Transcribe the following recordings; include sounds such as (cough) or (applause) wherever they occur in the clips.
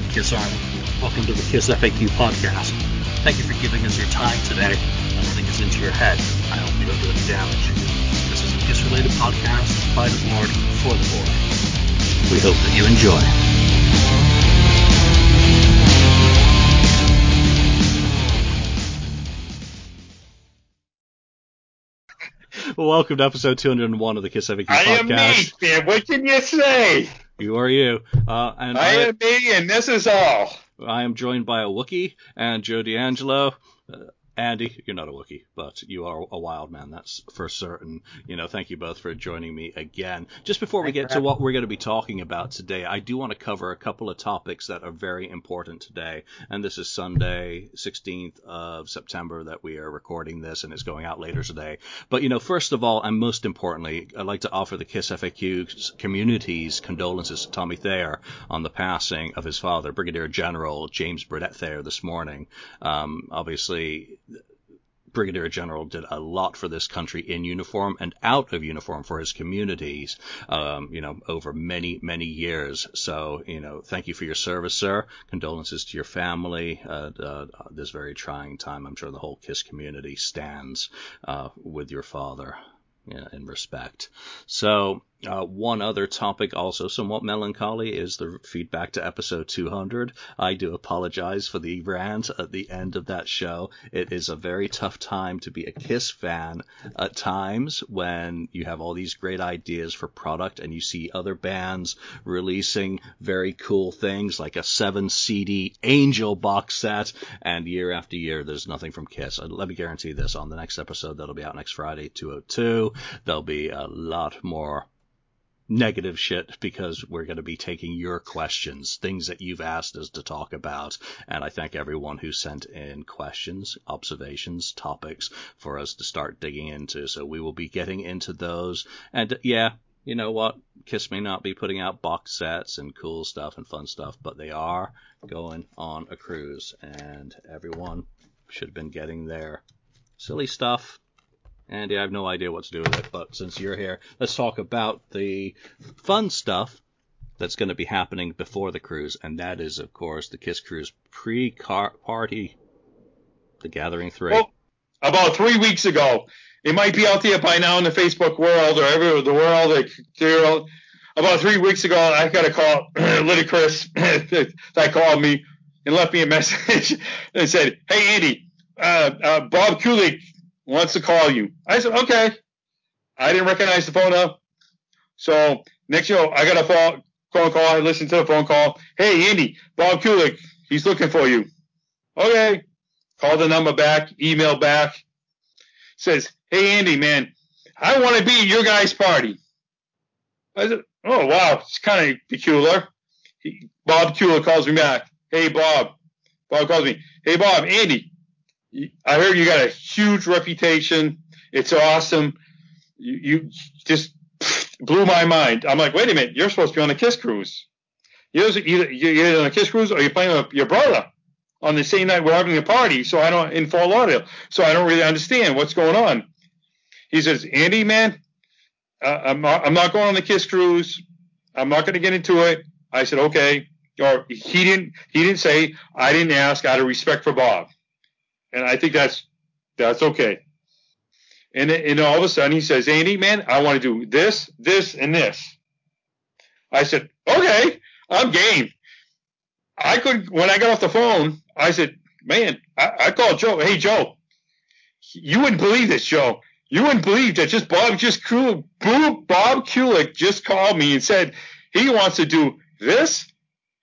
right, Kiss Army. Welcome to the Kiss FAQ podcast. Thank you for giving us your time today and letting us into your head. I hope we don't do any damage. This is a Kiss related podcast by the board for the board. We hope that you enjoy. Well, welcome to episode 201 of the Kiss FAQ podcast. I am podcast. me, man. What can you say? You are you. Uh, and I am me, and this is all. I am joined by a Wookiee and Joe D'Angelo. Andy, you're not a Wookiee, but you are a wild man, that's for certain. You know, thank you both for joining me again. Just before we get to what we're going to be talking about today, I do want to cover a couple of topics that are very important today. And this is Sunday, 16th of September, that we are recording this, and it's going out later today. But, you know, first of all, and most importantly, I'd like to offer the KISS FAQ community's condolences to Tommy Thayer on the passing of his father, Brigadier General James Burdett Thayer, this morning. Um, obviously, Brigadier General did a lot for this country in uniform and out of uniform for his communities, um, you know, over many, many years. So, you know, thank you for your service, sir. Condolences to your family. Uh, uh, this very trying time. I'm sure the whole KISS community stands uh, with your father in respect. So, uh, one other topic, also somewhat melancholy, is the feedback to episode 200. I do apologize for the rant at the end of that show. It is a very tough time to be a Kiss fan at times when you have all these great ideas for product and you see other bands releasing very cool things like a 7 CD Angel box set, and year after year there's nothing from Kiss. Let me guarantee this on the next episode that'll be out next Friday, 202, there'll be a lot more negative shit because we're going to be taking your questions, things that you've asked us to talk about. And I thank everyone who sent in questions, observations, topics for us to start digging into. So we will be getting into those. And yeah, you know what? Kiss may not be putting out box sets and cool stuff and fun stuff, but they are going on a cruise and everyone should have been getting their silly stuff Andy, I have no idea what to do with it, but since you're here, let's talk about the fun stuff that's going to be happening before the cruise, and that is, of course, the Kiss Cruise pre-party, The Gathering 3. Well, about three weeks ago, it might be out there by now in the Facebook world or everywhere the world. Like, about three weeks ago, I got a call, (clears throat) Liddy Chris, (clears throat) that called me and left me a (laughs) message and said, "Hey Andy, uh, uh, Bob Kulick wants to call you. I said, okay. I didn't recognize the phone up. So next know, I got a phone, call. I listened to the phone call. Hey, Andy, Bob Kulick, he's looking for you. Okay. Call the number back, email back. Says, hey, Andy, man, I want to be at your guys' party. I said, oh, wow, it's kind of peculiar. He, Bob Kulick calls me back. Hey, Bob. Bob calls me. Hey, Bob, Andy, I heard you got a huge reputation. It's awesome. You, you just blew my mind. I'm like, wait a minute, you're supposed to be on a Kiss cruise. You're either, you're on a Kiss cruise or you're playing with your brother on the same night we're having a party. So I don't in Fort Lauderdale. So I don't really understand what's going on. He says, Andy, man, uh, I'm not, I'm not going on the Kiss cruise. I'm not going to get into it. I said, okay. Or he didn't, he didn't say, I didn't ask out of respect for Bob and I think that's that's okay. And and all of a sudden he says, Andy, man, I want to do this, this, and this. I said, okay, I'm game. I could when I got off the phone, I said, man, I, I called Joe. Hey Joe, you wouldn't believe this, Joe. You wouldn't believe that just Bob just cool Bob Kulick just called me and said he wants to do this,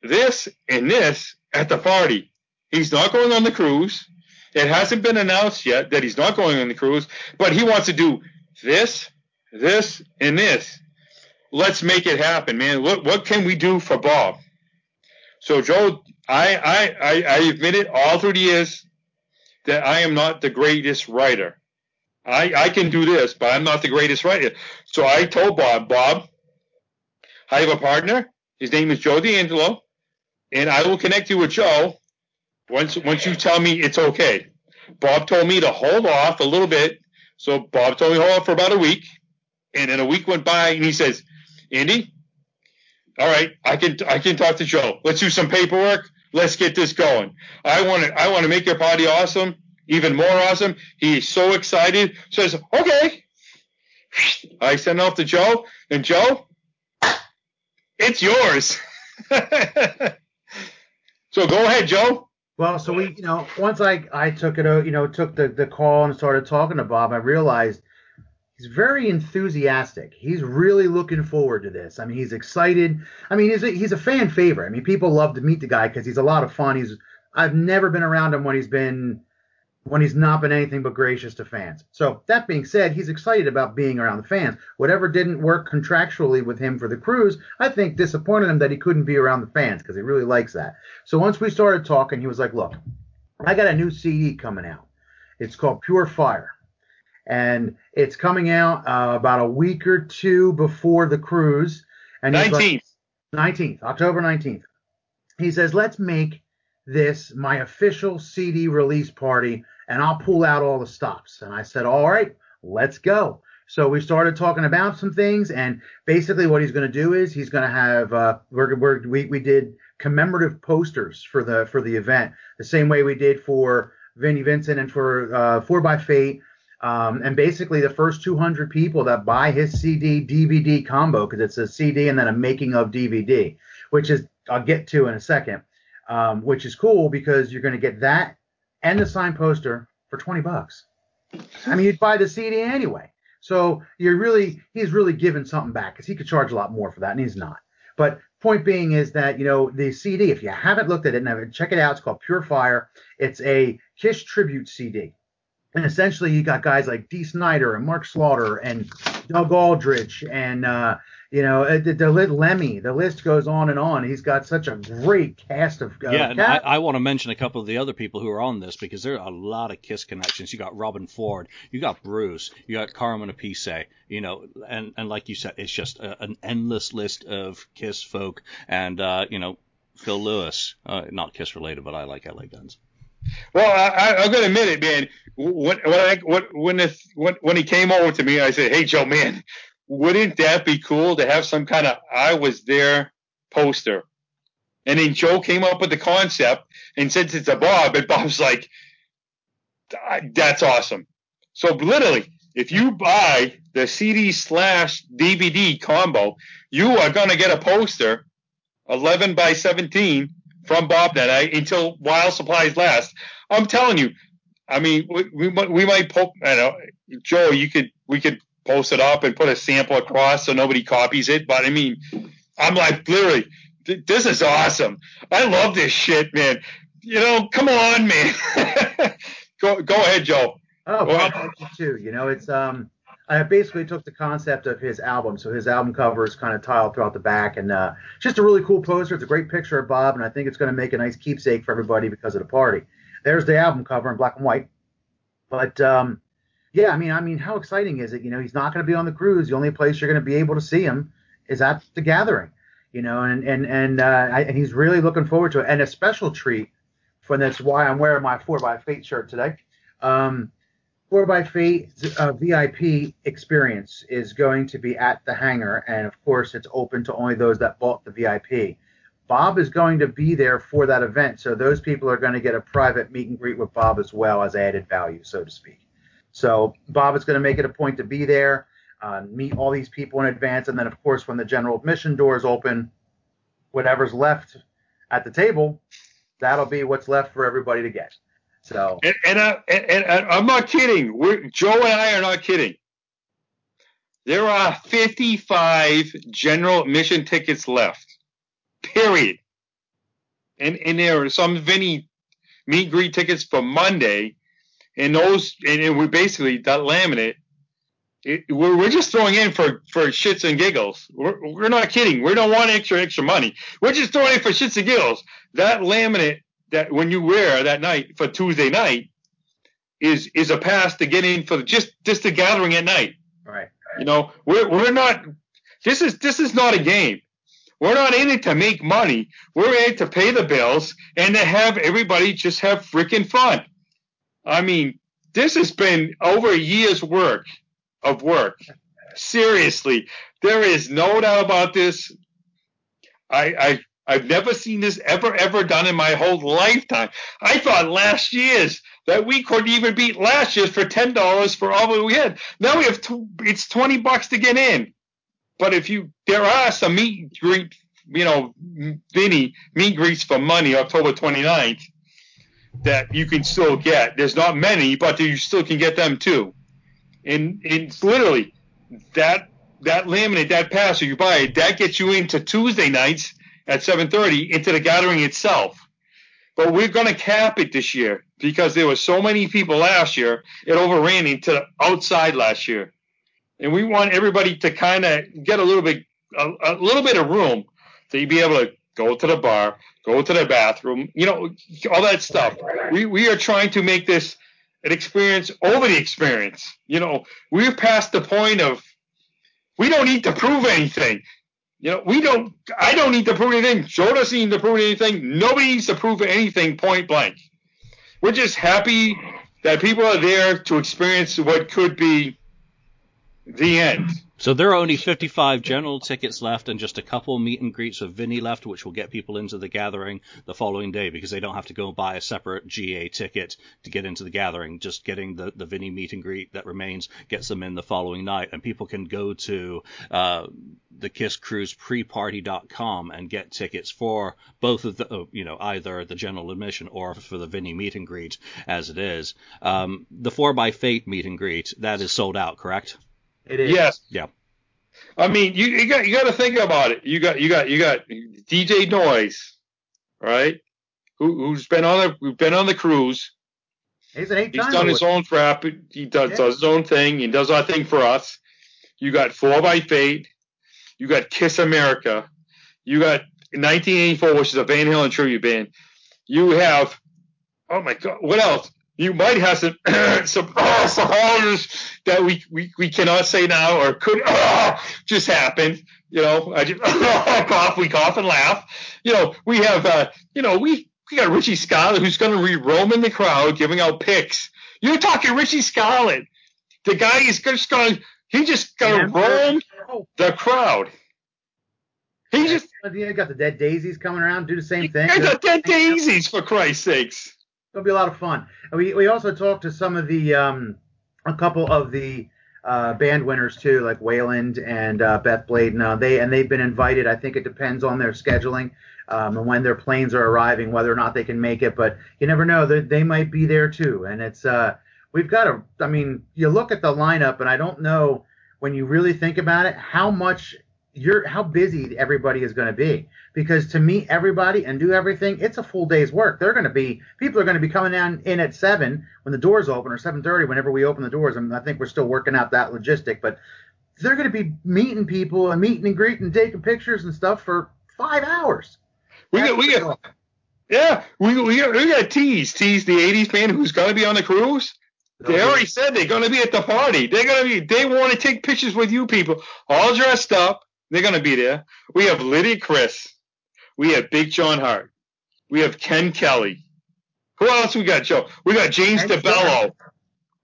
this, and this at the party. He's not going on the cruise. It hasn't been announced yet that he's not going on the cruise, but he wants to do this, this, and this. Let's make it happen, man. What what can we do for Bob? So Joe, I I I, I admit it all through the years that I am not the greatest writer. I I can do this, but I'm not the greatest writer. So I told Bob, Bob, I have a partner. His name is Joe D'Angelo, and I will connect you with Joe once once you tell me it's okay. Bob told me to hold off a little bit. So Bob told me to hold off for about a week. And then a week went by and he says, Andy, all right, I can I can talk to Joe. Let's do some paperwork. Let's get this going. I want to I want to make your party awesome, even more awesome. He's so excited. Says, okay. I send off to Joe, and Joe, it's yours. (laughs) so go ahead, Joe. Well, so we, you know, once I I took it, you know, took the the call and started talking to Bob, I realized he's very enthusiastic. He's really looking forward to this. I mean, he's excited. I mean, he's a, he's a fan favorite. I mean, people love to meet the guy because he's a lot of fun. He's I've never been around him when he's been when he's not been anything but gracious to fans. So that being said, he's excited about being around the fans. Whatever didn't work contractually with him for the cruise, I think disappointed him that he couldn't be around the fans because he really likes that. So once we started talking, he was like, "Look, I got a new CD coming out. It's called Pure Fire." and it's coming out uh, about a week or two before the cruise. And 19th. Like, 19th, October 19th. He says, let's make this my official CD release party, and I'll pull out all the stops. And I said, all right, let's go. So we started talking about some things, and basically what he's going to do is he's going to have uh, we're, we're, we we did commemorative posters for the for the event, the same way we did for Vinnie Vincent and for uh, Four by Fate um, and basically, the first 200 people that buy his CD DVD combo, because it's a CD and then a making of DVD, which is I'll get to in a second, um, which is cool because you're going to get that and the signed poster for 20 bucks. I mean, you'd buy the CD anyway. So you're really, he's really giving something back because he could charge a lot more for that, and he's not. But point being is that you know the CD, if you haven't looked at it, now check it out. It's called Pure Fire. It's a Kiss tribute CD. And essentially, you got guys like Dee Snider and Mark Slaughter and Doug Aldrich and uh, you know uh, the, the, Lemmy. The list goes on and on. He's got such a great cast of uh, yeah. And I, I want to mention a couple of the other people who are on this because there are a lot of Kiss connections. You got Robben Ford, you got Bruce, you got Carmine Appice, you know, and and like you said, it's just a, an endless list of Kiss folk and uh, you know Phil Lewis, uh, not Kiss related, but I like LA Guns. Well, I, I, am gonna admit it, man. When when I when when, this, when when he came over to me, I said, "Hey, Joe, man, wouldn't that be cool to have some kind of I was there poster?" And then Joe came up with the concept and said it to Bob, and Bob's like, "That's awesome." So literally, if you buy the CD slash DVD combo, you are gonna get a poster, 11 by 17 from Bob that until while supplies last. I'm telling you, I mean, we, we, we might poke, I know, Joe, you could, we could post it up and put a sample across so nobody copies it. But I mean, I'm like, literally, th- this is awesome. I love this shit, man. You know, come on, man. (laughs) go, go ahead, Joe. Oh, well, too. You know, it's, um, I basically took the concept of his album. So his album cover is kind of tiled throughout the back, and uh, just a really cool poster. It's a great picture of Bob, and I think it's going to make a nice keepsake for everybody because of the party. There's the album cover in black and white. But um, yeah, I mean, I mean, how exciting is it? You know, he's not going to be on the cruise. The only place you're going to be able to see him is at the gathering. You know, and and and, uh, I, and he's really looking forward to it. And a special treat for that's why I'm wearing my Four by Fate shirt today. Um, Four by Fate uh, VIP experience is going to be at the hangar, and of course, it's open to only those that bought the VIP. Bob is going to be there for that event, so those people are going to get a private meet and greet with Bob as well as added value, so to speak. So Bob is going to make it a point to be there, uh, meet all these people in advance, and then of course, when the general admission doors open, whatever's left at the table, that'll be what's left for everybody to get. So and and, I, and, and I'm not kidding. We're, Joe and I are not kidding. There are 55 general admission tickets left. Period. And and there are some Vinny meet greet tickets for Monday, and those and, we basically that laminate. It, we're, we're just throwing in for, for shits and giggles. We're, we're not kidding. We don't want extra extra money. We're just throwing in for shits and giggles. That laminate that when you wear that night for Tuesday night is is a pass to get in for just just the gathering at night. Right. You know, we're we're not. This is this is not a game. We're not in it to make money. We're in it to pay the bills and to have everybody just have freaking fun. I mean, this has been over a year's work of work. Seriously, there is no doubt about this. I, I I've never seen this ever ever done in my whole lifetime. I thought last year's that we couldn't even beat last year's for ten dollars for all that we had. Now we have two, it's twenty bucks to get in. But if you there are some meet greet you know Vinny meet greets for money October 29th that you can still get. There's not many, but you still can get them too. And it's literally that that laminate, that pass, you buy it, that gets you into Tuesday nights at 7:30 into the gathering itself. But we're going to cap it this year because there were so many people last year. It overran into the outside last year, and we want everybody to kind of get a little bit a, a little bit of room to be able to go to the bar, go to the bathroom, you know, all that stuff. We we are trying to make this an experience over the experience. You know, we're past the point of we don't need to prove anything. You know, we don't. I don't need to prove anything. Joe doesn't need to prove anything. Nobody needs to prove anything. Point blank. We're just happy that people are there to experience what could be the end. So there are only 55 general tickets left and just a couple meet and greets with Vinny left, which will get people into the gathering the following day because they don't have to go buy a separate GA ticket to get into the gathering. Just getting the, the Vinny meet and greet that remains gets them in the following night. And people can go to uh, the and get tickets for both of the, oh, you know, either the general admission or for the Vinny meet and greet as it is. Um, the 4 by Fate meet and greet, that is sold out, correct? It is. Yes. Yeah. I mean, you, you got you got to think about it. You got you got you got DJ Noise, right? Who, who's been on the who's been on the cruise. He's an eight He's done his own crap. He does, yeah. does his own thing. He does our thing for us. You got Four by Fate. You got Kiss America. You got 1984, which is a Van Halen tribute band. You have, oh my God, what else? You might have some (clears throat) some, (clears throat) oh, horrors that we, we, we cannot say now or could oh, (clears throat) just happen. You know, I just oh, (laughs) cough, we cough and laugh. You know, we have uh, you know, we we got Richie Scarlett who's going to be roaming the crowd giving out picks. You're talking Richie Scarlett. The guy is just going. He just going to roam the crowd. He just you got the dead daisies coming around, do the same thing. The dead daisies, for Christ's sakes. It'll be a lot of fun. We we also talked to some of the um, a couple of the uh, band winners too, like Wayland and uh, Beth Bladen. Uh, they and they've been invited. I think it depends on their scheduling um, and when their planes are arriving, whether or not they can make it. But you never know; they, they might be there too. And it's uh, we've got a. I mean, you look at the lineup, and I don't know when you really think about it how much you're how busy everybody is going to be because to meet everybody and do everything, it's a full day's work. They're going to be people are going to be coming down in at seven when the doors open or seven thirty whenever we open the doors. I, I think we're still working out that logistic, but they're going to be meeting people and meeting and greeting, and taking pictures and stuff for five hours. We got we got yeah we we got, we got tease tease the '80s man who's going to be on the cruise. Oh, they already said they're going to be at the party. They're going to be. They want to take pictures with you people, all dressed up. They're going to be there. We have Liddy Chris. We have Big John Hart. We have Ken Kelly. Who else we got, Joe? We got James Ken DeBello. Sharp.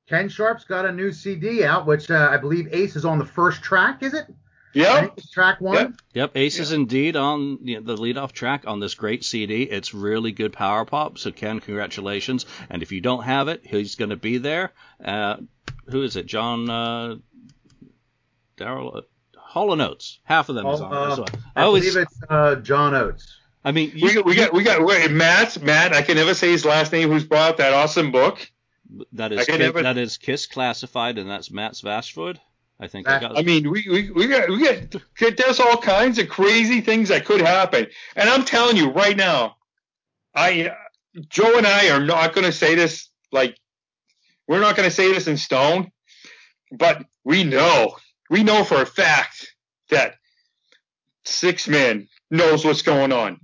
Ken Sharp's got a new CD out, which uh, I believe Ace is on the first track, is it? Yeah. Track one. Yep. yep. Ace is indeed on you know, the lead-off track on this great CD. It's really good power pop. So Ken, congratulations. And if you don't have it, he's going to be there. Uh, who is it? John uh, Daryl. Hall and Oates. Half of them is on uh, there. So I, I always, believe it's uh, John Oates. I mean, you, we, got, we got we got wait, Matt Matt. I can never say his last name. Who's brought that awesome book? That is Kiss, never, that is Kiss classified, and that's Matt Svashford. I think. I, I mean, we, we we got we got there's all kinds of crazy things that could happen, and I'm telling you right now, I Joe and I are not going to say this like we're not going to say this in stone, but we know we know for a fact that Six Man knows what's going on.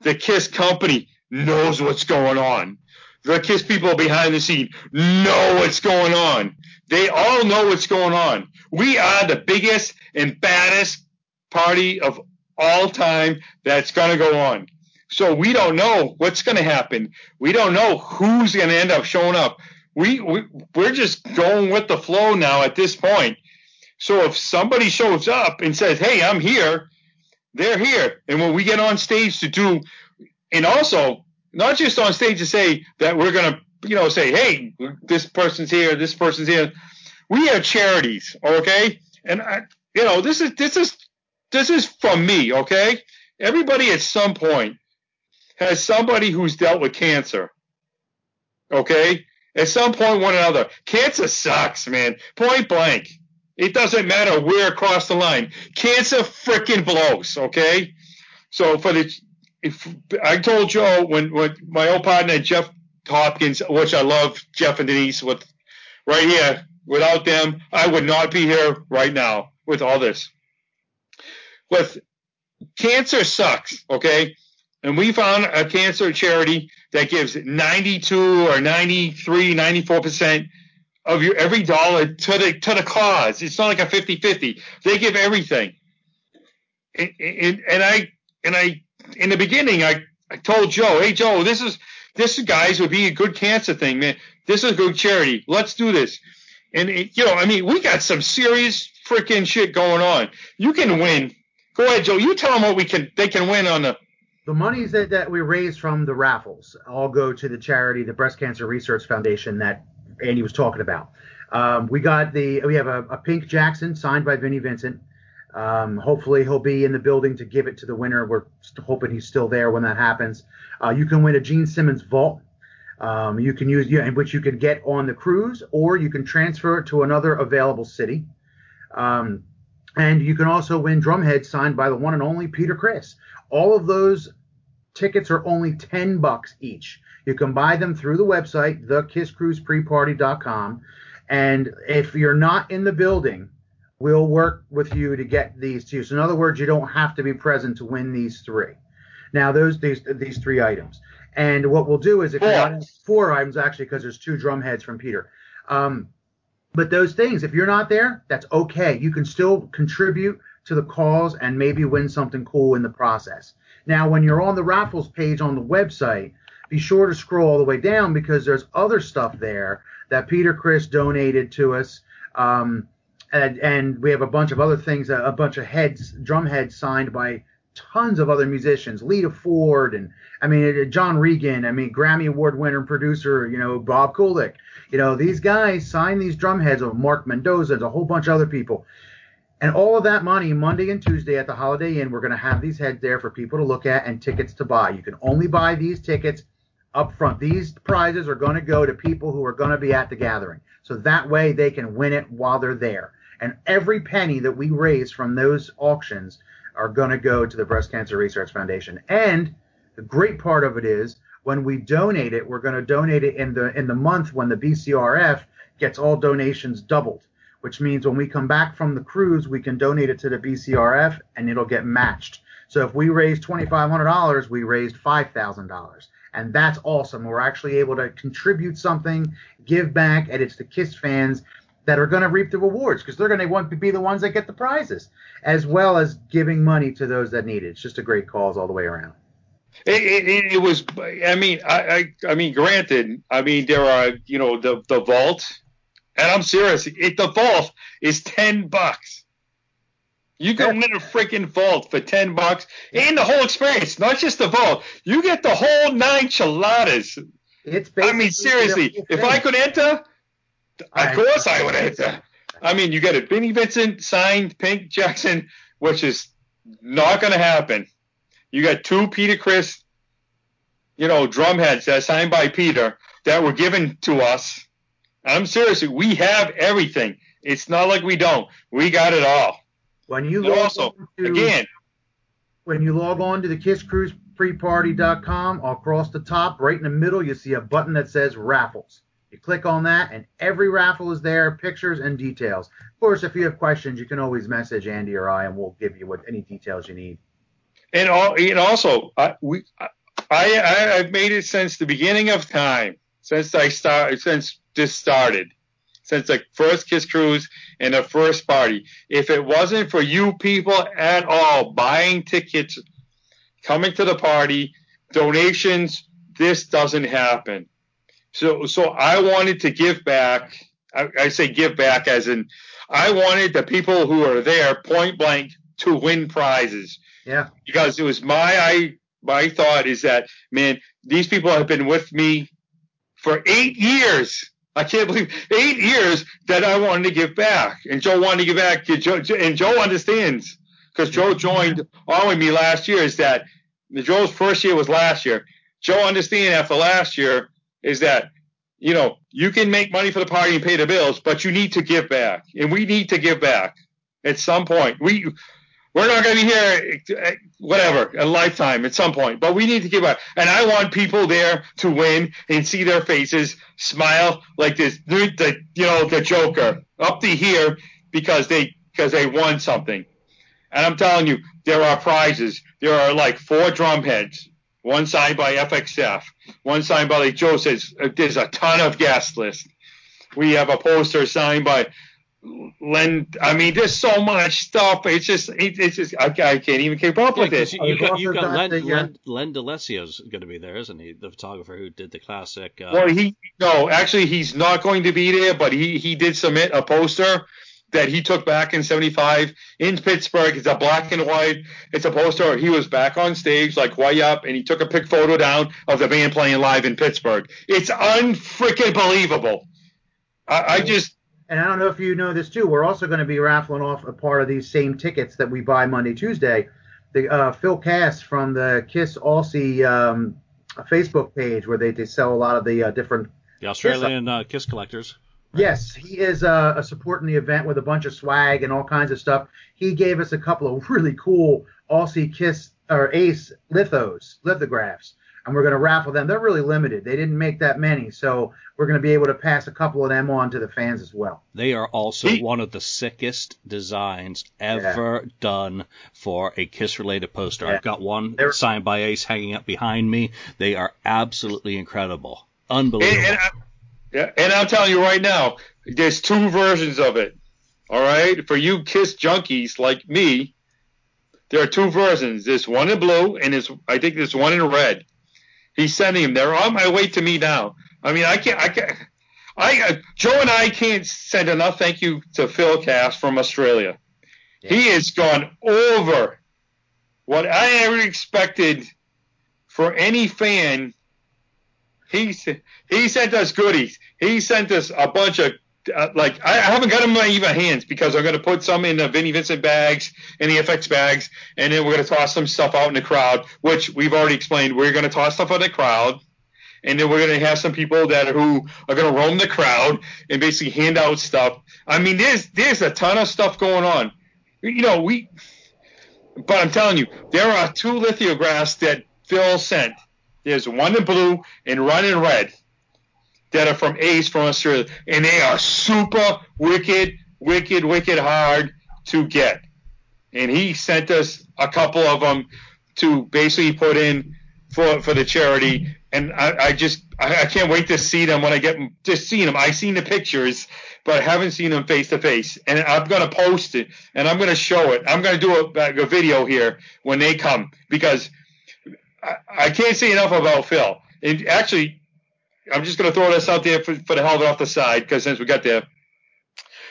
The Kiss company knows what's going on. The Kiss people behind the scene know what's going on. They all know what's going on. We are the biggest and baddest party of all time that's going to go on. So we don't know what's going to happen. We don't know who's going to end up showing up. We, we we're just going with the flow now at this point. So if somebody shows up and says, "Hey, I'm here," they're here. And when we get on stage to do, and also not just on stage to say that we're to, you know, say, hey, this person's here, this person's here. We have charities, okay? And I, you know, this is this is this is from me, okay? Everybody at some point has somebody who's dealt with cancer, okay? At some point, one another. Cancer sucks, man. Point blank. It doesn't matter where across the line. Cancer freaking blows, okay? So for the, if I told Joe when, when my old partner Jeff Hopkins, which I love, Jeff and Denise, with right here. Without them, I would not be here right now with all this. With cancer sucks, okay? And we found a cancer charity that gives 92 or 93, 94 percent of your every dollar to the to the cause. It's not like a 50-50. They give everything. And, and, and I and I in the beginning I, I told Joe, hey Joe, this is this guys would be a good cancer thing, man. This is a good charity. Let's do this. And it, you know, I mean, we got some serious freaking shit going on. You can win. Go ahead, Joe. You tell them what we can. They can win on the the monies that, that we raise from the raffles all go to the charity, the Breast Cancer Research Foundation that Andy was talking about. Um, we got the we have a, a, pink Jackson signed by Vinnie Vincent. Um, hopefully he'll be in the building to give it to the winner. We're hoping he's still there when that happens. Uh, you can win a Gene Simmons vault. Um, you can use yeah, which you can get on the cruise, or you can transfer it to another available city. Um, and you can also win drumheads signed by the one and only Peter Criss. All of those Tickets are only 10 bucks each. You can buy them through the website, thekisscruisepreparty.com. And if you're not in the building, we'll work with you to get these to you. So in other words, you don't have to be present to win these three. Now those these these three items. And what we'll do is if you're not in four items actually because there's two drum heads from Peter. Um, but those things, if you're not there, that's okay. You can still contribute to the cause and maybe win something cool in the process. Now, when you're on the raffles page on the website, be sure to scroll all the way down because there's other stuff there that Peter Criss donated to us. Um, and, and, we have a bunch of other things, a, a, bunch of heads, drum heads signed by tons of other musicians, Lita Ford, and I mean John Regan, I mean Grammy Award winner and producer, you know Bob Kulick. You know these guys signed these drum heads of Mark Mendoza, a whole bunch of other people. And all of that money, Monday and Tuesday at the Holiday Inn, we're going to have these heads there for people to look at and tickets to buy. You can only buy these tickets up front. These prizes are going to go to people who are going to be at the gathering. So that way they can win it while they're there. And every penny that we raise from those auctions are going to go to the Breast Cancer Research Foundation. And the great part of it is when we donate it, we're going to donate it in the in the month when the BCRF gets all donations doubled which means when we come back from the cruise, we can donate it to the BCRF and it'll get matched. So if we raise $2,500, we raised $5,000. And that's awesome. We're actually able to contribute something, give back, and it's the KISS fans that are going to reap the rewards because they're going to want to be the ones that get the prizes, as well as giving money to those that need it. It's just a great cause all the way around. It, it, it was, I mean, I, I, I mean, granted, I mean, there are, you know, the, the vault and I'm serious. It, the vault is ten bucks. You can win a freaking vault for ten bucks and the whole experience, not just the vault. You get the whole nine chiladas. It's I mean, seriously, if I could enter, of course I would enter. I mean, you get a Vinnie Vincent signed Pink Jackson, which is not going to happen. You got two Peter Criss, you know, drumheads that signed by Peter that were given to us I'm serious. We have everything. It's not like we don't. We got it all. When you log also, to, again, when you log on to the kisscruisepreparty.com, across the top, right in the middle, you see a button that says raffles. You click on that, and every raffle is there, pictures and details. Of course, if you have questions, you can always message Andy or I, and we'll give you what any details you need. And, all, and also, I, we, I, I, I've made it since the beginning of time, since I started, since this started since the first Kiss Cruise and the first party. If it wasn't for you people at all buying tickets, coming to the party, donations, this doesn't happen. So, so I wanted to give back. I, I say give back as in, I wanted the people who are there point blank to win prizes. Yeah. Because it was my I my thought is that man, these people have been with me for eight years. I can't believe eight years that I wanted to give back, and Joe wanted to give back. And Joe, and Joe understands because Joe mm-hmm. joined on with me last year. Is that Joe's first year was last year. Joe understand after last year is that you know you can make money for the party and pay the bills, but you need to give back, and we need to give back at some point. We we're not going to be here, eh, whatever, a lifetime at some point, but we need to give back. And I want people there to win and see their faces smile like this, the, you know, the Joker up to here because they because they won something. And I'm telling you, there are prizes. There are like four drum heads, one signed by FXF, one signed by like Joe says. Uh, there's a ton of guest list. We have a poster signed by Len, I mean, there's so much stuff. It's just, it, it's just, I, I, can't even keep up yeah, with it. You, you got, you got Len, Len, Len DeLessio's going to be there, isn't he? The photographer who did the classic. Uh... Well, he no, actually, he's not going to be there, but he he did submit a poster that he took back in 75 in Pittsburgh. It's a black and white. It's a poster. He was back on stage, like way up, and he took a pic photo down of the band playing live in Pittsburgh. It's unfreaking believable. I, I just and I don't know if you know this too. We're also going to be raffling off a part of these same tickets that we buy Monday, Tuesday. The uh, Phil Cass from the Kiss Aussie um, Facebook page where they, they sell a lot of the uh, different the Australian Kiss, uh, Kiss collectors. Yes, he is uh, a supporting the event with a bunch of swag and all kinds of stuff. He gave us a couple of really cool Aussie Kiss or Ace lithos, lithographs and we're going to raffle them. They're really limited. They didn't make that many, so we're going to be able to pass a couple of them on to the fans as well. They are also one of the sickest designs ever yeah. done for a Kiss related poster. Yeah. I've got one They're, signed by Ace hanging up behind me. They are absolutely incredible. Unbelievable. And, and, I, uh, yeah, and I'm telling you right now, there's two versions of it. All right? For you Kiss junkies like me, there are two versions. There's one in blue and there's I think there's one in red. He's sending them. They're on my way to me now. I mean, I can't. I can't. I uh, Joe and I can't send enough thank you to Phil Cass from Australia. Yeah. He has gone over what I ever expected for any fan. He he sent us goodies. He sent us a bunch of uh, like I, haven't got them in my even hands because I'm to put some in the Vinnie Vincent bags and the FX bags, and then we're to toss some stuff out in the crowd, which we've already explained. We're to toss stuff out in the crowd, and then we're to have some people that who are to roam the crowd and basically hand out stuff. I mean, there's there's a ton of stuff going on. You know, we, but I'm telling you, there are two lithographs that Phil sent. There's one in blue and one in red that are from Ace from Australia, and they are super wicked, wicked, wicked hard to get. And he sent us a couple of them to basically put in for for the charity. And I, I just I, I, can't wait to see them when I get just seeing them. I've seen the pictures, but I haven't seen them face to face. And I'm gonna post it and I'm gonna show it. I'm gonna do a, a video here when they come because I, I can't say enough about Phil. And actually, I'm just going to throw this out there for, for the hell of it off the side because since we got there,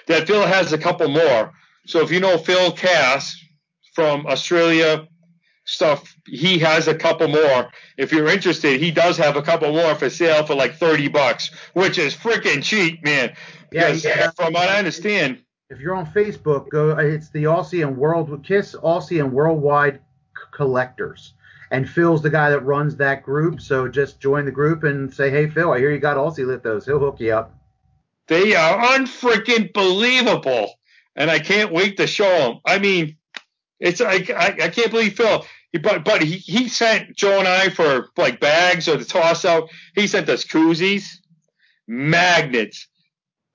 that Phil has a couple more. So if you know Phil Cass from Australia stuff, he has a couple more. If you're interested, he does have a couple more for sale for like 30 bucks, which is freaking cheap, man. Because yeah, from what I understand, if you're on Facebook, go. It's the Aussie and World Kiss Aussie and Worldwide Collectors and Phil's the guy that runs that group. So just join the group and say, hey, Phil, I hear you got Aussie Lithos. He'll hook you up. They are unfreaking believable, and I can't wait to show them. I mean, it's like I, I can't believe Phil. He, but but he, he sent Joe and I for like bags or the toss out. He sent us koozies, magnets,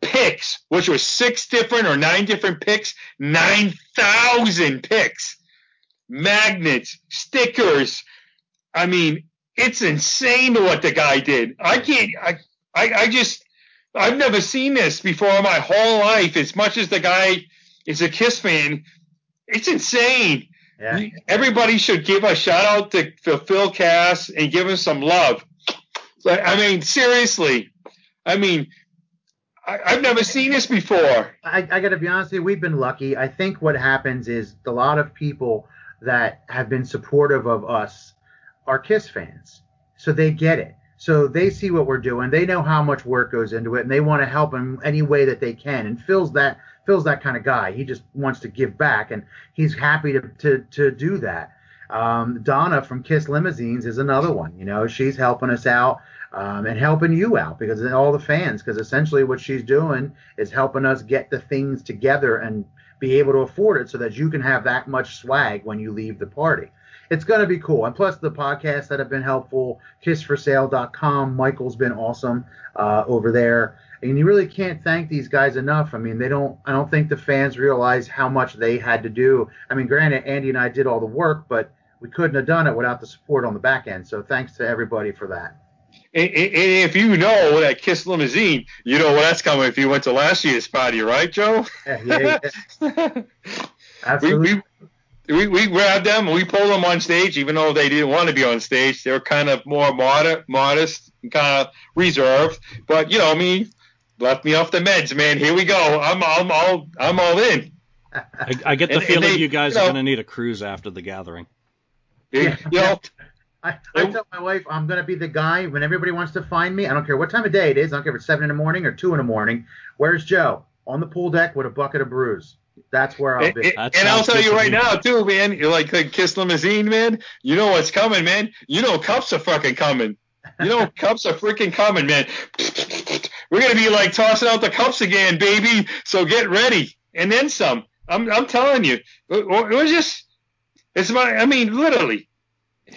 picks, which were six different or nine different picks, nine thousand picks magnets, stickers. I mean, it's insane what the guy did. I can't. I, I, I just. I've never seen this before in my whole life. As much as the guy is a Kiss fan, it's insane. Yeah. Everybody should give a shout out to, to Phil Cass and give him some love. But, I mean, seriously. I mean, I, have never seen this before. I, I got to be honest with you, we've been lucky. I think what happens is a lot of people that have been supportive of us are Kiss fans, so they get it. So they see what we're doing. They know how much work goes into it, and they want to help in any way that they can. And Phil's that Phil's that kind of guy. He just wants to give back, and he's happy to to, to do that. Um, Donna from Kiss Limousines is another one. You know, she's helping us out um, and helping you out because all the fans. Because essentially, what she's doing is helping us get the things together and be able to afford it, so that you can have that much swag when you leave the party. It's going to be cool. And plus, the podcasts that have been helpful, kissforsale.com. Michael's been awesome uh, over there and you really can't thank these guys enough. I mean, they don't. I don't think the fans realize how much they had to do. I mean, granted, Andy and I did all the work, but we couldn't have done it without the support on the back end. So thanks to everybody for that. And, and if you know that Kiss Limousine, you know where that's coming if you went to last year's party, right, Joe? Yeah, yeah, yeah. (laughs) Absolutely. We, we, we, we grabbed them and we pulled them on stage, even though they didn't want to be on stage. They were kind of more moder- modest and kind of reserved. But, you know, I mean, left me off the meds, man. Here we go. I'm, I'm all, I'm all in. I, I get the and, feeling and they, you guys you know, are going to need a cruise after the gathering. Yeah, you know, I, I tell my wife I'm gonna be the guy when everybody wants to find me. I don't care what time of day it is. I don't care if it's seven in the morning or two in the morning. Where's Joe? On the pool deck with a bucket of brews. That's where I'll be. And, and I'll tell you right now too, man. You're like the Kiss Limousine, man. You know what's coming, man. You know cups are fucking coming. You know (laughs) cups are freaking coming, man. We're gonna be like tossing out the cups again, baby. So get ready, and then some. I'm I'm telling you, it was just. It's my. I mean, literally.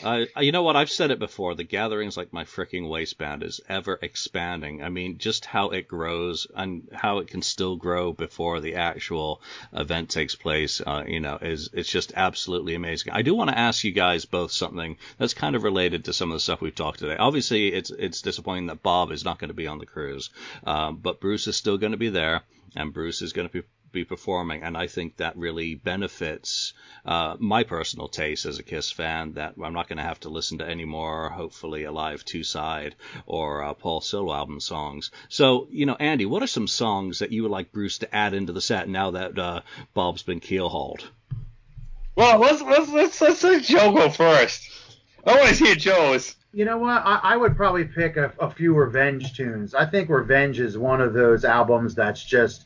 Uh, you know what? I've said it before. The gatherings like my freaking waistband is ever expanding. I mean, just how it grows and how it can still grow before the actual event takes place. Uh, you know, is it's just absolutely amazing. I do want to ask you guys both something that's kind of related to some of the stuff we've talked today. Obviously, it's it's disappointing that Bob is not going to be on the cruise, um, but Bruce is still going to be there, and Bruce is going to be be performing, and I think that really benefits uh, my personal taste as a Kiss fan. That I'm not going to have to listen to any more, hopefully, Alive Two Side or uh, Paul solo album songs. So, you know, Andy, what are some songs that you would like Bruce to add into the set now that uh, Bob's been keelhauled? Well, let's let's let's let's let Joe go first. I want to hear Joe's. You know what? I, I would probably pick a, a, few Revenge tunes. I think Revenge is one of those albums that's just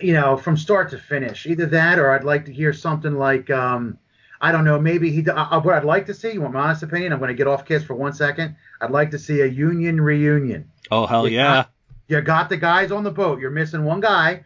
you know, from start to finish. Either that, or I'd like to hear something like, um, I don't know, maybe he. Uh, what I'd like to see, you want my honest opinion? I'm going to get off Kiss for one second. I'd like to see a Union reunion. Oh hell you yeah! Got, you got the guys on the boat. You're missing one guy.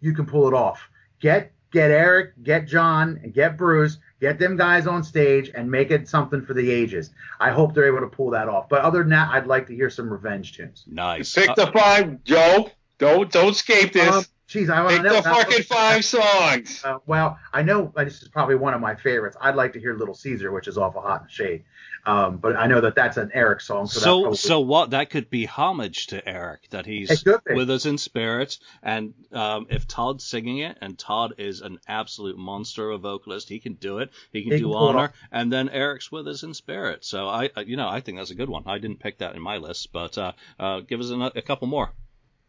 You can pull it off. Get get Eric, get John, and get Bruce. Get them guys on stage and make it something for the ages. I hope they're able to pull that off. But other than that, I'd like to hear some revenge tunes. Nice. Pick the five, Joe. Don't don't escape this. Um, Jeez, I want to know. the fucking five songs. Uh, well, I know this is probably one of my favorites. I'd like to hear Little Caesar, which is awful hot and shade. Um, but I know that that's an Eric song. So so, probably... so, what? That could be homage to Eric that he's with us in spirit. And um, if Todd's singing it, and Todd is an absolute monster of a vocalist, he can do it. He can he do can honor. And then Eric's with us in spirit. So I, you know, I think that's a good one. I didn't pick that in my list, but uh, uh, give us a, a couple more.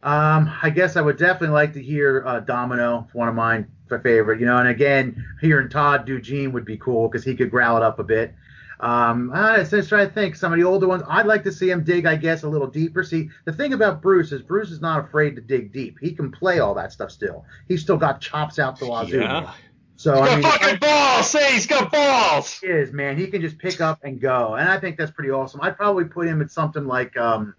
Um, I guess I would definitely like to hear uh, Domino. One of mine, my favorite. You know, and again, hearing Todd do Gene would be cool because he could growl it up a bit. Um, I just trying to think some of the older ones. I'd like to see him dig, I guess, a little deeper. See, the thing about Bruce is Bruce is not afraid to dig deep. He can play all that stuff still. He's still got chops out the wazoo. Yeah. So he's got I mean, fucking balls. Say he's got balls. He is man. He can just pick up and go, and I think that's pretty awesome. I'd probably put him at something like um,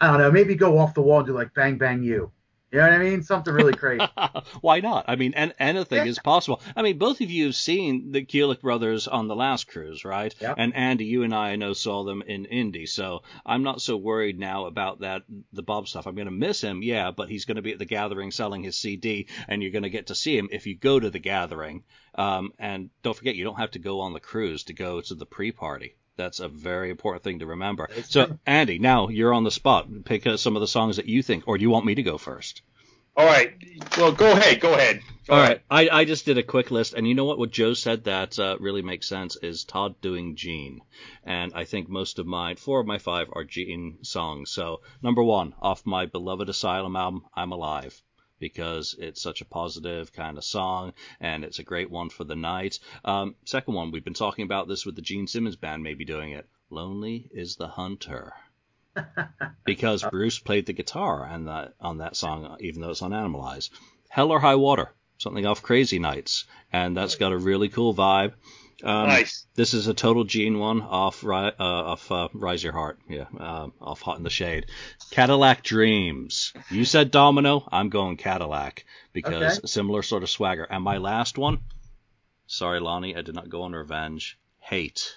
I don't know, maybe go off the wall and do like Bang Bang You. You know what I mean? Something really crazy. (laughs) Why not? I mean, and anything yeah. is possible. I mean, both of you have seen the Kulick brothers on the last cruise, right? Yep. And Andy, you and I, I know saw them in Indy, so I'm not so worried now about that the Bob stuff. I'm going to miss him, yeah, but he's going to be at the gathering selling his CD, and you're going to get to see him if you go to the gathering. Um, and don't forget, you don't have to go on the cruise to go to the pre-party. That's a very important thing to remember. so, Andy, now you're on the spot. Pick uh, some of the songs that you think, or do you want me to go first? All right. Well, go ahead. Go ahead. All right. I, I just did a quick list, and you know what? What Joe said that uh, really makes sense is Todd doing Gene, and I think most of mine, four of my five, are Gene songs. So number one, off my beloved Asylum album, I'm Alive. Because it's such a positive kind of song, and it's a great one for the night. Um, second one, we've been talking about this with the Gene Simmons band, maybe doing it. Lonely is the Hunter (laughs) because Bruce played the guitar on that on that song, even though it's on Animalize. Hell or High Water, something off Crazy Nights, and that's got a really cool vibe. Um, Nice. This is a total Gene one off uh, off uh, Rise Your Heart, yeah, uh, off Hot in the Shade. Cadillac Dreams. You said Domino, I'm going Cadillac because Okay. similar sort of swagger. And my last one, sorry Lonnie, I did not go on Revenge. Hate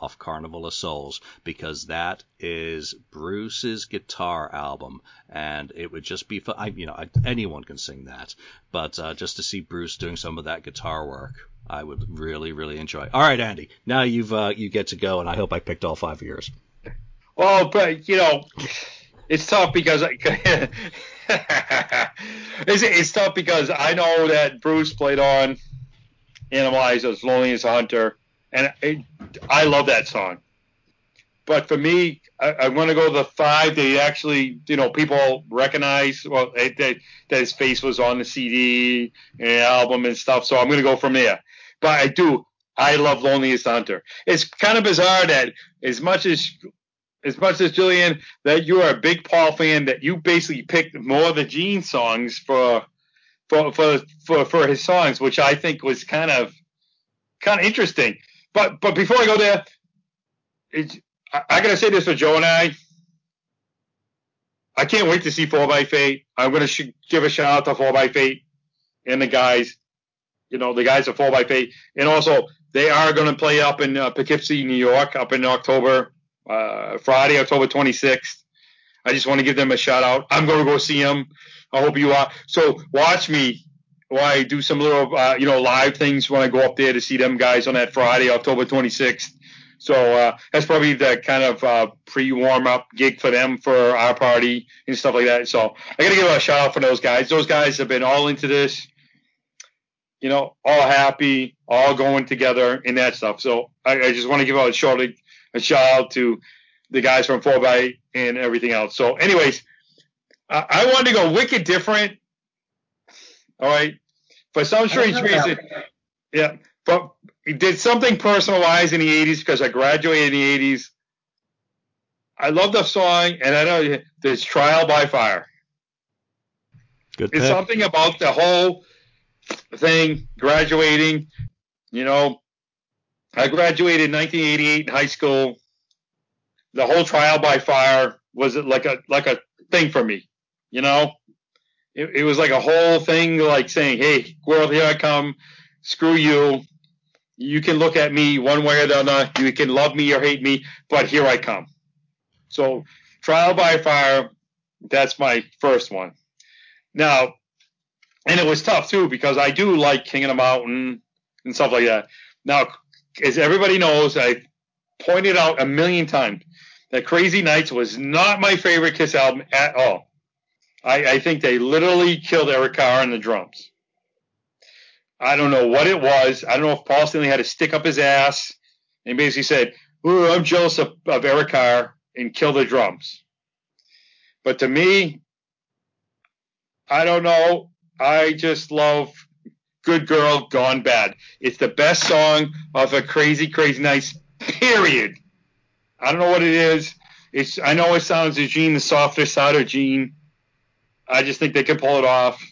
off Carnival of Souls because that is Bruce's guitar album, and it would just be fun. I, you know, I, anyone can sing that, but uh, just to see Bruce doing some of that guitar work, I would really, really enjoy. All right, Andy, now you've uh, you get to go, and I hope I picked all five of yours. Well, but you know, it's tough because (laughs) it's, it's tough because I know that Bruce played on Animalize as Lonely Is the Hunter, and it, I love that song. But for me, I, I want to go the five that actually, you know, people recognize. Well, that, that that his face was on the CD and album and stuff. So I'm going to go from there. But I do. I love Lonely Is the Hunter. It's kind of bizarre that as much as as much as Julian, that you are a big Paul fan, that you basically picked more of the Gene songs for for for for, for his songs, which I think was kind of kind of interesting. But but before I go there, I, I gotta say this for Joe and I. I can't wait to see Four by Fate. I'm gonna sh- give a shout out to Four by Fate and the guys. You know the guys at Four by Fate, and also they are going to play up in uh, Poughkeepsie, New York, up in October, uh, Friday, October 26th. I just want to give them a shout out. I'm going to go see them. I hope you are. So watch me while I do some little, uh, you know, live things when I go up there to see them guys on that Friday, October 26th. So uh, that's probably the kind of uh, pre-warm up gig for them for our party and stuff like that. So I got to give a shout out for those guys. Those guys have been all into this you know, all happy, all going together and that stuff. So I, I just want to give a short a shout out to the guys from 4 by and everything else. So, anyways, I, I wanted to go wicked different. All right, for some strange I don't know that reason, yeah. But he did something personalized in the 80s because I graduated in the 80s. I love the song, and I know there's Trial by Fire. Good It's pick. something about the whole thing, graduating. You know, I graduated in 1988 in high school. The whole trial by fire was like a like a thing for me. You know, it, it was like a whole thing, like saying, "Hey, world, here I come. Screw you. You can look at me one way or the other. You can love me or hate me, but here I come." So, trial by fire. That's my first one. Now, and it was tough too because I do like King of the Mountain and stuff like that. Now, as everybody knows, I pointed out a million times that Crazy Nights was not my favorite Kiss album at all. I, I think they literally killed Eric Carr on the drums. I don't know what it was. I don't know if Paul Stanley had to stick up his ass and basically said, Ooh, I'm jealous of, of Eric Carr and kill the drums. But to me, I don't know. I just love Good Girl Gone Bad. It's the best song of a crazy, crazy nights, period. I don't know what it is. It's I know it sounds as Gene the softer side of Gene. I just think they can pull it off.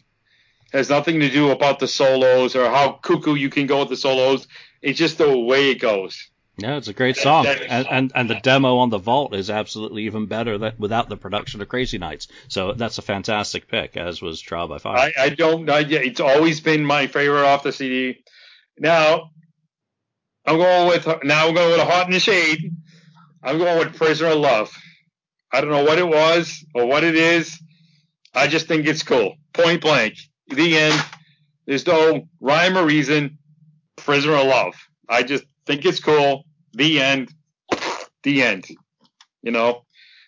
It has nothing to do about the solos or how cuckoo you can go with the solos. It's just the way it goes. Yeah, it's a great song, and, and and the demo on the Vault is absolutely even better that without the production of Crazy Nights. So that's a fantastic pick, as was Trial by Fire. I, I don't. I, yeah, it's always been my favorite off the CD. Now, I'm going with now. I'm going with a Hot in the Shade. I'm going with Prisoner of Love. I don't know what it was or what it is. I just think it's cool. Point blank. The end. There's no rhyme or reason. Prisoner of Love. I just think it's cool. The end. The end. You know.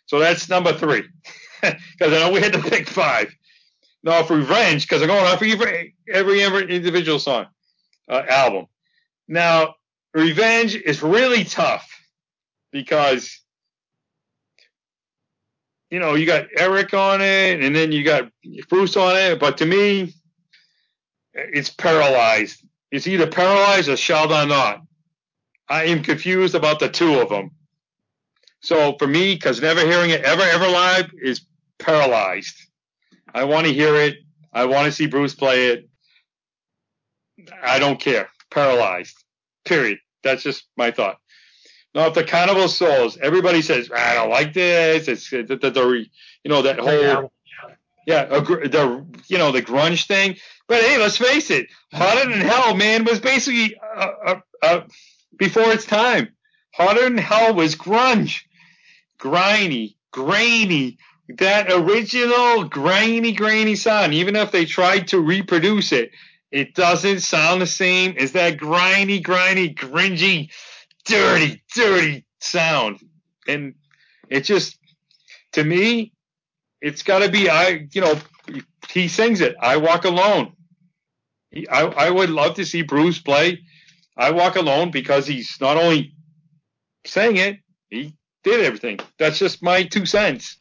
So that's number three. (laughs) Because I know we had to pick five. Now, for Revenge, because I'm going off every, every, individual song, uh, album. Now, Revenge is really tough because, you know, you got Eric on it and then you got Bruce on it, but to me, it's paralyzed. It's either paralyzed or shall not. I am confused about the two of them. So for me, because never hearing it ever, ever live is paralyzed. I want to hear it. I want to see Bruce play it. I don't care. Paralyzed. Period. That's just my thought. Now, if the Carnival Souls, everybody says, I don't like this. It's the, the, the you know, that whole, yeah, the, you know, the grunge thing. But hey, let's face it. Hotter Than Hell, man, was basically, uh, uh, uh, before its time. Hotter Than Hell was grunge. Grimy, grainy, that original grainy, grainy sound, even if they tried to reproduce it, it doesn't sound the same as that grimy, grimy, cringy, dirty, dirty sound. And it just, to me, it's got to be I. You know, he sings it. I walk alone. He, I I would love to see Bruce play. I walk alone because he's not only saying it, he did everything. That's just my two cents.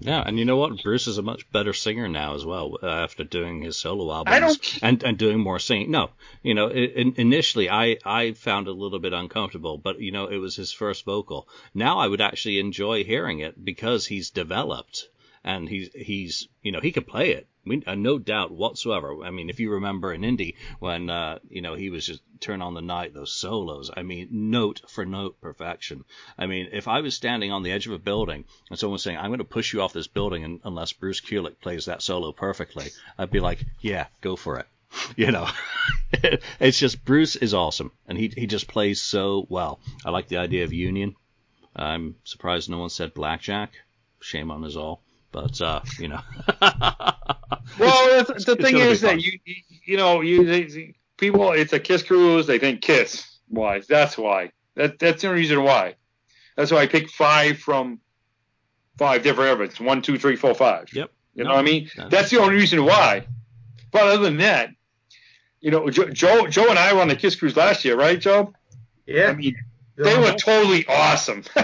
Yeah, and you know what? Bruce is a much better singer now as well uh, after doing his solo albums and and doing more singing. No, you know, it, initially I I found it a little bit uncomfortable, but you know, it was his first vocal. Now I would actually enjoy hearing it because he's developed and he's he's you know he can play it. Uh, no doubt whatsoever. I mean, if you remember in Indy when uh, you know he was just turn on the night those solos. I mean, note for note perfection. I mean, if I was standing on the edge of a building and someone was saying, "I'm going to push you off this building unless Bruce Kulick plays that solo perfectly," I'd be like, "Yeah, go for it." (laughs) You know, (laughs) it's just Bruce is awesome, and he he just plays so well. I like the idea of union. I'm surprised no one said blackjack. Shame on us all. But uh, you know. (laughs) well, the, the thing is that you you know you people it's a Kiss cruise. They think Kiss. Why? That's why. That that's the reason why. That's why I picked five from five different evidence. One, two, three, four, five. Yep. You no, know what I mean? That's, that's the only reason why. But other than that, you know, Joe, Joe, Joe and I were on the Kiss cruise last year, right, Joe? Yeah. I mean, they were totally awesome. (laughs)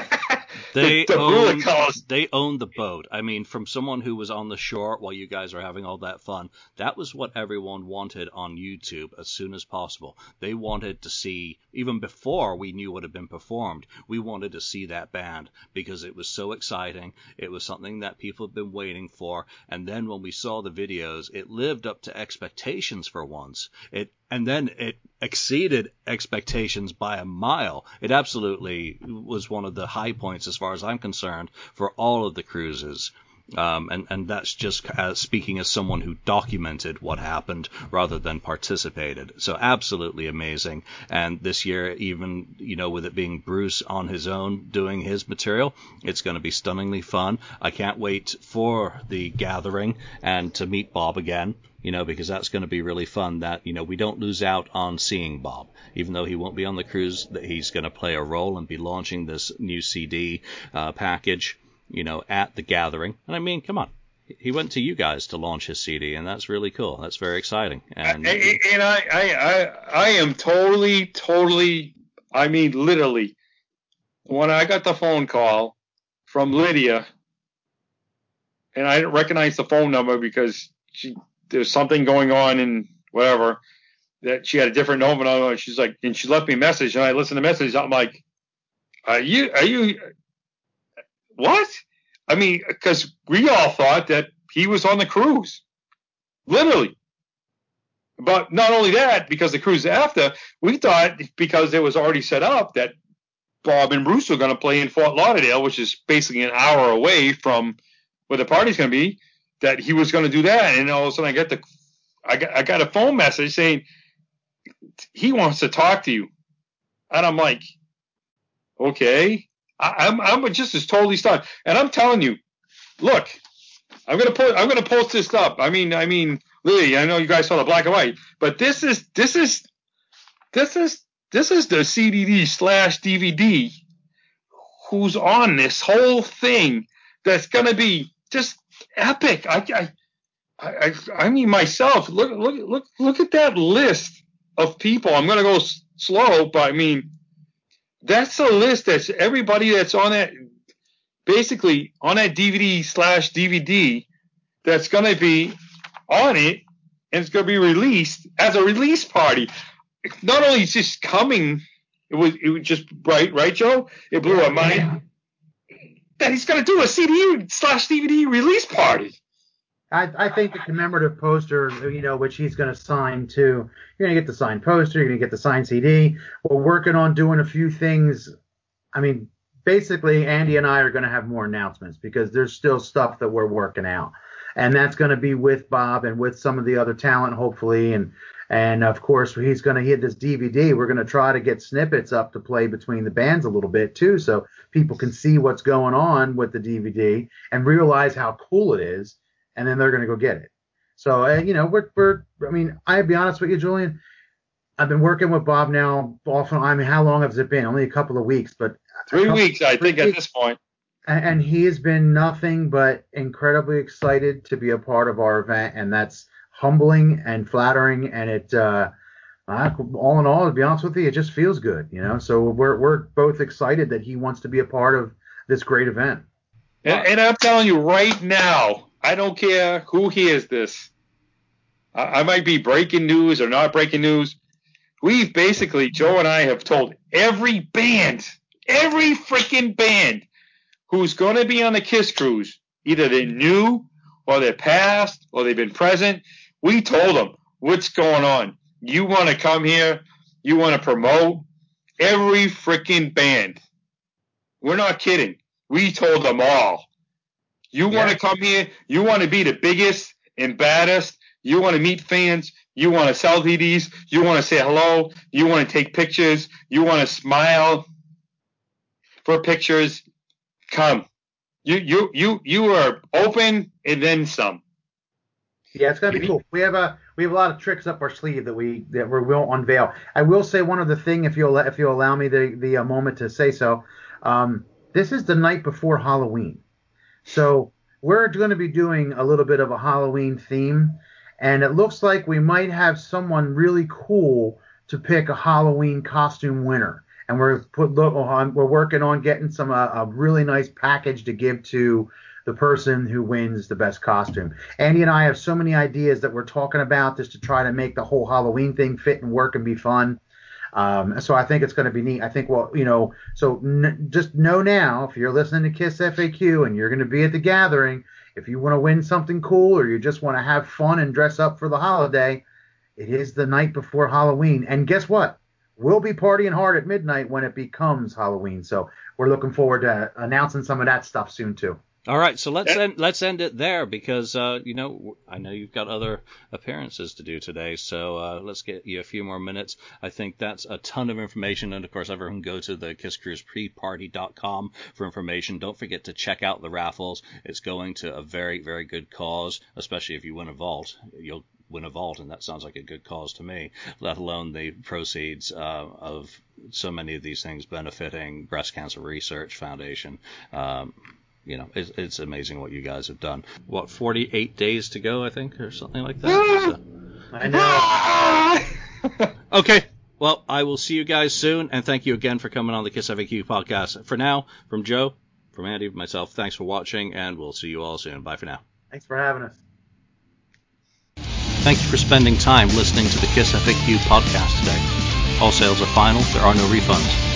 They (laughs) the, the owned, they owned the boat. I mean, from someone who was on the shore while you guys are having all that fun, that was what everyone wanted on YouTube as soon as possible. They wanted to see, even before we knew what had been performed, we wanted to see that band because it was so exciting. It was something that people had been waiting for. And then when we saw the videos, it lived up to expectations for once. It and then it exceeded expectations by a mile. It absolutely was one of the high points, as far as I'm concerned, for all of the cruises. Um, and, and that's just uh, speaking as someone who documented what happened rather than participated. So absolutely amazing. And this year, even, you know, with it being Bruce on his own doing his material, it's going to be stunningly fun. I can't wait for the gathering and to meet Bob again you know, because that's going to be really fun. That you know, we don't lose out on seeing Bob, even though he won't be on the cruise. That he's going to play a role and be launching this new CD uh, package you know, at the gathering. And I mean, come on. He went to you guys to launch his CD, and that's really cool. That's very exciting. And, and I, I, I, I am totally, totally, I mean, literally, when I got the phone call from Lydia, and I didn't recognize the phone number because she, there's something going on and whatever, that she had a different number. And she's like, and she left me a message, and I listened to the message. I'm like, are you, are you, what? I mean, because we all thought that he was on the cruise, literally. But not only that, because the cruise after, we thought because it was already set up that Bob and Bruce were going to play in Fort Lauderdale, which is basically an hour away from where the party's going to be, that he was going to do that. And all of a sudden, I get the, I got, I got a phone message saying he wants to talk to you, and I'm like, okay. I, am I'm, I'm just as totally stunned. And I'm telling you, look, I'm gonna put I'm gonna post this up. I mean, I mean, Lily, I know you guys saw the black and white, but this is this is this is this is the CDD slash DVD who's on this whole thing that's gonna be just epic. I, I I, I, mean myself. Look look look look at that list of people. I'm gonna go s- slow, but I mean that's a list that's everybody that's on that basically on that DVD slash DVD that's gonna be on it and it's gonna be released as a release party. Not only is just coming, it was it was just right, right, Joe? It blew our mind that he's gonna do a CD slash DVD release party. I, I think the commemorative poster, you know, which he's going to sign too. You're going to get the signed poster. You're going to get the signed CD. We're working on doing a few things. I mean, basically, Andy and I are going to have more announcements because there's still stuff that we're working out, and that's going to be with Bob and with some of the other talent, hopefully, and and of course he's going to hit this DVD. We're going to try to get snippets up to play between the bands a little bit too, so people can see what's going on with the DVD and realize how cool it is and then they're going to go get it. So, uh, you know, we're, we're, I mean, I'll be honest with you, Julian. I've been working with Bob now often. I mean, how long has it been? Only a couple of weeks, but Three couple- weeks, I three think, at this point. and, and he has been nothing but incredibly excited to be a part of our event, and that's humbling and flattering. And it, uh, all in all, to be honest with you, it just feels good, you know. So we're we're both excited that he wants to be a part of this great event. And, and I'm telling you right now, I don't care who hears this. I, I might be breaking news or not breaking news. We've basically, Joe and I have told every band, every freaking band who's going to be on the Kiss Cruise, either they're new or they're past or they've been present, we told them what's going on. You want to come here, you want to promote every freaking band. We're not kidding. We told them all. You want to come here, you want to be the biggest and baddest, you want to meet fans, you want to sell DVDs, you want to say hello, you want to take pictures, you want to smile for pictures, come. You you you you are open and then some. Yeah, it's gonna be cool. We have a we have a lot of tricks up our sleeve that we that we will unveil. I will say one other thing, if you'll if you'll allow me the the uh, moment to say so. Um, this is the night before Halloween, so we're going to be doing a little bit of a Halloween theme, and it looks like we might have someone really cool to pick a Halloween costume winner. And we're put look on we're working on getting some uh, a really nice package to give to the person who wins the best costume. Andy and I have so many ideas that we're talking about just to try to make the whole Halloween thing fit and work and be fun. Um, so I think it's going to be neat. I think, well, you know, so n- just know now if you're listening to Kiss FAQ and you're going to be at the gathering, if you want to win something cool or you just want to have fun and dress up for the holiday, it is the night before Halloween. And guess what? We'll be partying hard at midnight when it becomes Halloween. So we're looking forward to announcing some of that stuff soon too. All right, so let's end let's end it there because uh, you know I know you've got other appearances to do today, so uh, let's get you a few more minutes. I think that's a ton of information, and of course everyone go to the kisscruisepreparty.com for information. Don't forget to check out the raffles. It's going to a very very good cause, especially if you win a vault. You'll win a vault, and that sounds like a good cause to me. Let alone the proceeds uh, of so many of these things benefiting Breast Cancer Research Foundation. Um, you know, it's, it's amazing what you guys have done. What, 48 days to go, I think, or something like that. So- I know. (laughs) Okay. Well, I will see you guys soon, and thank you again for coming on the Kiss FAQ podcast. For now, from Joe, from Andy, myself, thanks for watching, and we'll see you all soon. Bye for now. Thanks for having us. Thank you for spending time listening to the Kiss FAQ podcast today. All sales are final, there are no refunds.